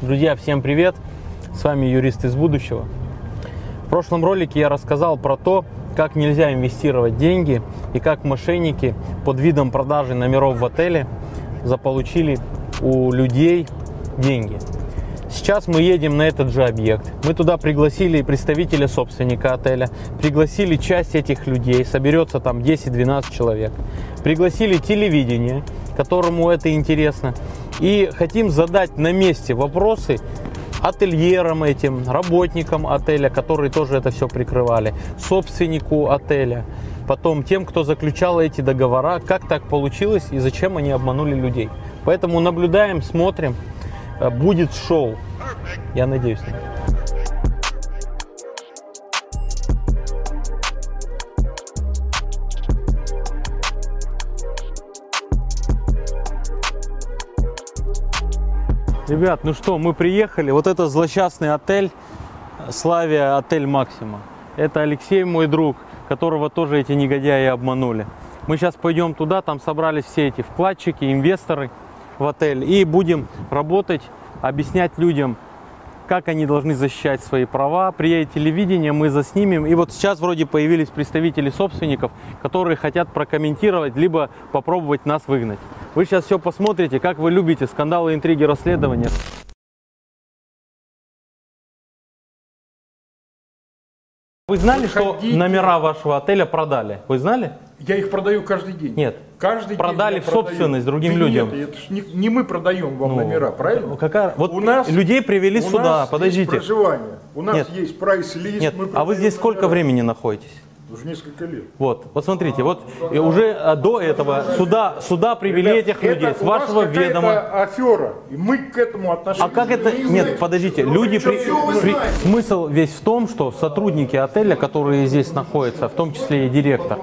Друзья, всем привет! С вами юрист из будущего. В прошлом ролике я рассказал про то, как нельзя инвестировать деньги и как мошенники под видом продажи номеров в отеле заполучили у людей деньги. Сейчас мы едем на этот же объект. Мы туда пригласили представителя собственника отеля, пригласили часть этих людей, соберется там 10-12 человек. Пригласили телевидение, которому это интересно. И хотим задать на месте вопросы ательерам этим, работникам отеля, которые тоже это все прикрывали, собственнику отеля, потом тем, кто заключал эти договора, как так получилось и зачем они обманули людей. Поэтому наблюдаем, смотрим, Э, будет шоу. Я надеюсь. Ребят, ну что, мы приехали. Вот это злосчастный отель, Славия отель Максима. Это Алексей, мой друг, которого тоже эти негодяи обманули. Мы сейчас пойдем туда, там собрались все эти вкладчики, инвесторы в отель. И будем работать, объяснять людям, как они должны защищать свои права. Приедет телевидение, мы заснимем. И вот сейчас вроде появились представители собственников, которые хотят прокомментировать, либо попробовать нас выгнать. Вы сейчас все посмотрите, как вы любите скандалы, интриги, расследования. Вы знали, что Выходите. номера вашего отеля продали? Вы знали? Я их продаю каждый день. Нет. Каждый Продали в собственность другим Да людям. Нет, это не, не мы продаем вам Ну, номера, правильно? Какая... Вот У нас- людей привели У сюда, нас подождите. Есть проживание. У нас Нет. есть прайс-лист. Нет, мы а вы здесь сколько номера. времени находитесь? Уже несколько лет. Вот, вот смотрите, вот и уже а, до этого сюда, сюда привели Ребят, этих людей это с вашего ведома. афера. И мы к этому отношения А как это? не Нет, имеем. подождите, люди при- при- Смысл весь в том, что сотрудники отеля, которые здесь находятся, в том числе и директор,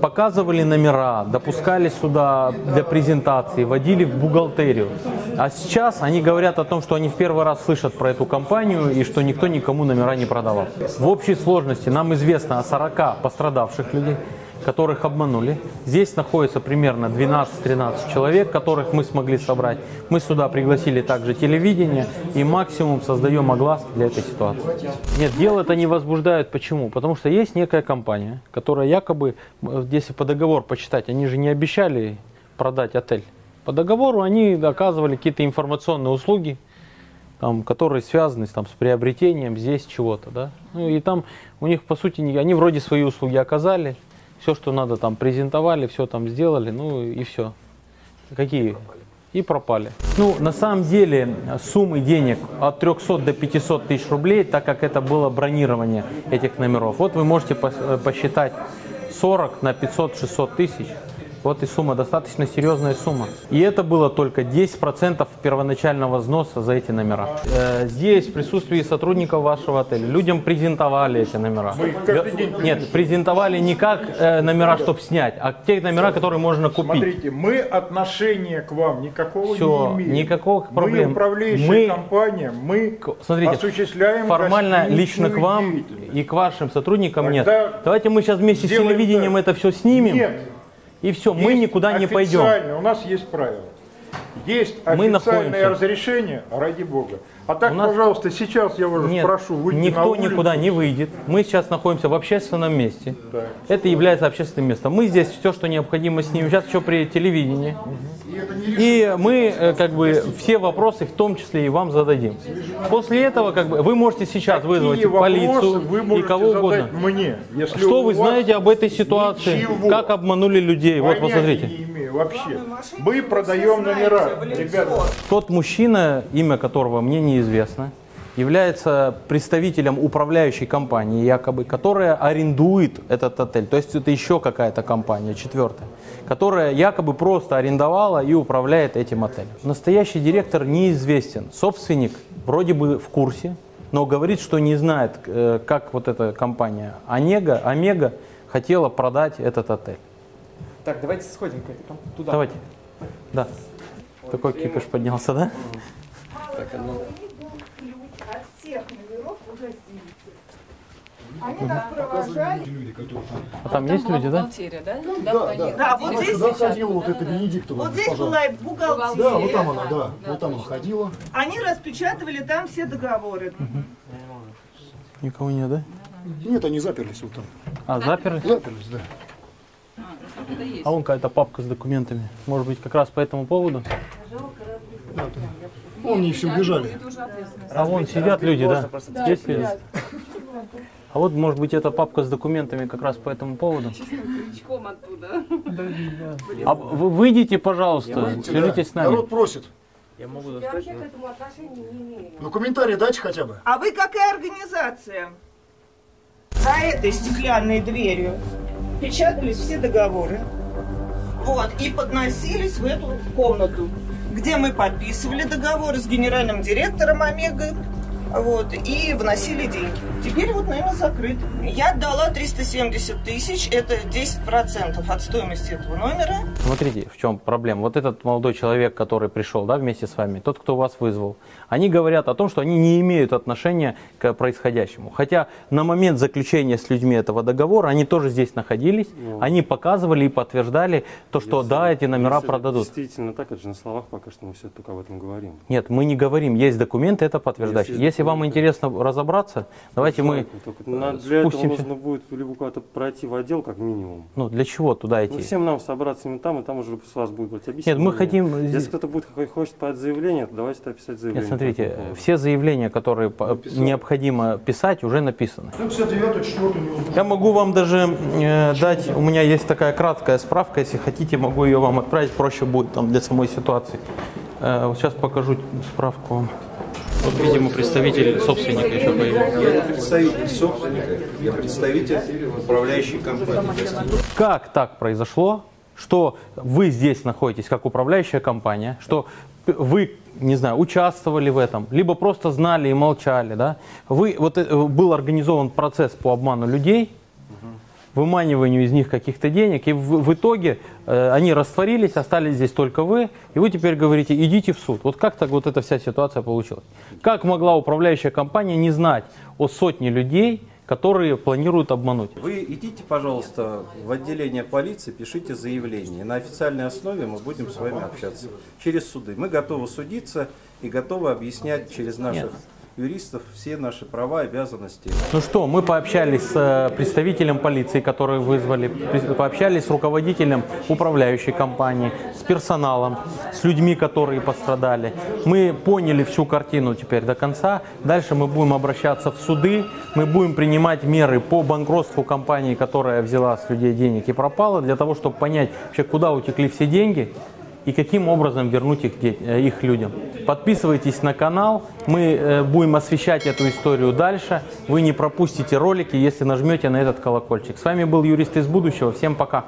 показывали номера, допускали сюда для презентации, водили в бухгалтерию. А сейчас они говорят о том, что они в первый раз слышат про эту компанию и что никто никому номера не продавал. В общей сложности нам известно о 40 пострадавших людей, которых обманули. Здесь находится примерно 12-13 человек, которых мы смогли собрать. Мы сюда пригласили также телевидение и максимум создаем огласки для этой ситуации. Нет, дело это не возбуждает. Почему? Потому что есть некая компания, которая якобы, э, если по договору почитать, они же не обещали продать отель. По договору они оказывали какие-то информационные услуги, там, которые связаны там, с приобретением здесь чего-то, да. Ну и там у них по сути они вроде свои услуги оказали, все, что надо там презентовали, все там сделали, ну и все. Какие? И пропали. Ну, на самом деле, суммы денег от 300 до 500 тысяч рублей, так как это было бронирование этих номеров. Вот вы можете э, посчитать 40 на 500-600 тысяч. Вот и сумма, достаточно серьезная сумма. И это было только 10% первоначального взноса за эти номера. Э, Здесь в присутствии сотрудников вашего отеля людям презентовали эти номера. День Нет, презентовали не как э, номера, чтобы снять, а те номера, которые можно купить. Смотрите, мы отношения к вам никакого Всё, не имеем. никаких проблем. Мы управляющая Мы- компания, мы Смотрите, осуществляем формально лично к вам и к вашим сотрудникам нет. Тогда Давайте мы сейчас вместе с телевидением так. это все снимем. Нет. И все, мы Есть никуда не пойдем. У нас есть правила. Есть Мы официальное находимся- разрешение, ради бога. А так, У нас- пожалуйста, сейчас я вас Нет, прошу выйти на никто улицу. никуда не выйдет. Мы сейчас находимся в общественном месте. Так. Это является общественным местом. Мы здесь все, что необходимо снимем. Сейчас еще при телевидении. И мы э, как бы все вопросы, в том числе и вам зададим. После этого как бы вы можете сейчас вызвать Какие вопросы полицию вы и кого угодно. мне, если Что вы знаете об этой ситуации? ничего, Как обманули людей? Вот посмотрите. Вообще. Мы продаем номера, ребята. Тот мужчина, имя которого мне неизвестно, является представителем управляющей компании, якобы, которая арендует этот отель. То есть это еще какая-то компания, четвертая, которая якобы просто арендовала и управляет этим отелем. Настоящий директор неизвестен. Собственник вроде бы в курсе, но говорит, что не знает, э, как вот эта компания Онега, Омега хотела продать этот отель. Так, давайте сходим к этому. Туда. Давайте. Да. Такой кипиш поднялся, да? Так, а ну. Ключ от всех номеров у гостиницы. Они нас провожали. А там есть люди, да? Бухгалтерия, да? Да, да. Да, вот здесь сюда сейчас ходила, вот эта Бенедиктова Вот здесь была и бухгалтерия. Да, вот там она, да. Вот там она ходила. Они распечатывали там все договоры. Никого нет, да? Нет, они заперлись вот там. А, заперли? Заперлись, да. А вон какая-то папка с документами. Может быть, как раз по этому поводу? Вон они все убежали. А вон сидят люди, да? Есть люди? А вот, может быть, эта папка с документами как раз по этому поводу? Крючком оттуда. А вы выйдите, пожалуйста, свяжитесь с нами. Народ просит. Я вообще к этому отношения не имею. Ну, комментарий дайте хотя бы. А вы какая организация? За этой стеклянной дверью печатались все договоры. Вот, и подносились в эту комнату, где мы подписывали договоры с генеральным директором Омега, вот, и вносили деньги. Теперь вот, наверное, закрыт. Я отдала 370 тысяч, это 10% от стоимости этого номера. Смотрите, в чем проблема. Вот этот молодой человек, который пришел да, вместе с вами, тот, кто вас вызвал, они говорят о том, что они не имеют отношения к происходящему. Хотя на момент заключения с людьми этого договора они тоже здесь находились, они показывали и подтверждали то, что да, эти номера Если продадут. Действительно так, это же на словах пока что мы все только об этом говорим. Нет, мы не говорим, есть документы, это подтверждающие. Если Если вам интересно разобраться, давайте мы, для этого нужно будет либо куда-то пройти в отдел, как минимум. ну для чего туда Ну, идти? всем нам собраться именно там, и там уже с вас будет брать объяснение. Нет, мы хотим Если здесь- кто-то будет хочет подать заявление, то давайте тогда писать заявление. Нет, смотрите, все заявления, которые по- необходимо писать, уже написаны. 59 4 не Я могу вам даже э, дать, у меня есть такая краткая справка, если хотите, могу ее вам отправить, проще будет там для самой ситуации. Э, вот сейчас покажу справку вам. Вот, видимо, представитель собственника еще появился. Я не представитель собственника, я представитель управляющей компании. Как так произошло, что вы здесь находитесь как управляющая компания, что вы, не знаю, участвовали в этом, либо просто знали и молчали, да? Вы, вот э, был организован процесс по обману людей, выманиванию из них каких-то денег, и в, в итоге э, они растворились, остались здесь только вы, и вы теперь говорите, идите в суд. Вот как так вот эта вся ситуация получилась? Как могла управляющая компания не знать о сотне людей, которые планируют обмануть? Вы идите, пожалуйста, в отделение полиции, пишите заявление. На официальной основе мы будем с вами общаться через суды. Мы готовы судиться и готовы объяснять через наших юристов все наши права обязанности. Ну что, мы пообщались с э, представителем полиции, который вызвали, пообщались с руководителем управляющей компании, с персоналом, с людьми, которые пострадали. Мы поняли всю картину теперь до конца. Дальше мы будем обращаться в суды, мы будем принимать меры по банкротству компании, которая взяла с людей денег и пропала, для того, чтобы понять вообще, куда утекли все деньги и каким образом вернуть их, э, их людям. Подписывайтесь на канал, мы э, будем освещать эту историю дальше. Вы не пропустите ролики, если нажмете на этот колокольчик. С вами был юрист из будущего. Всем пока.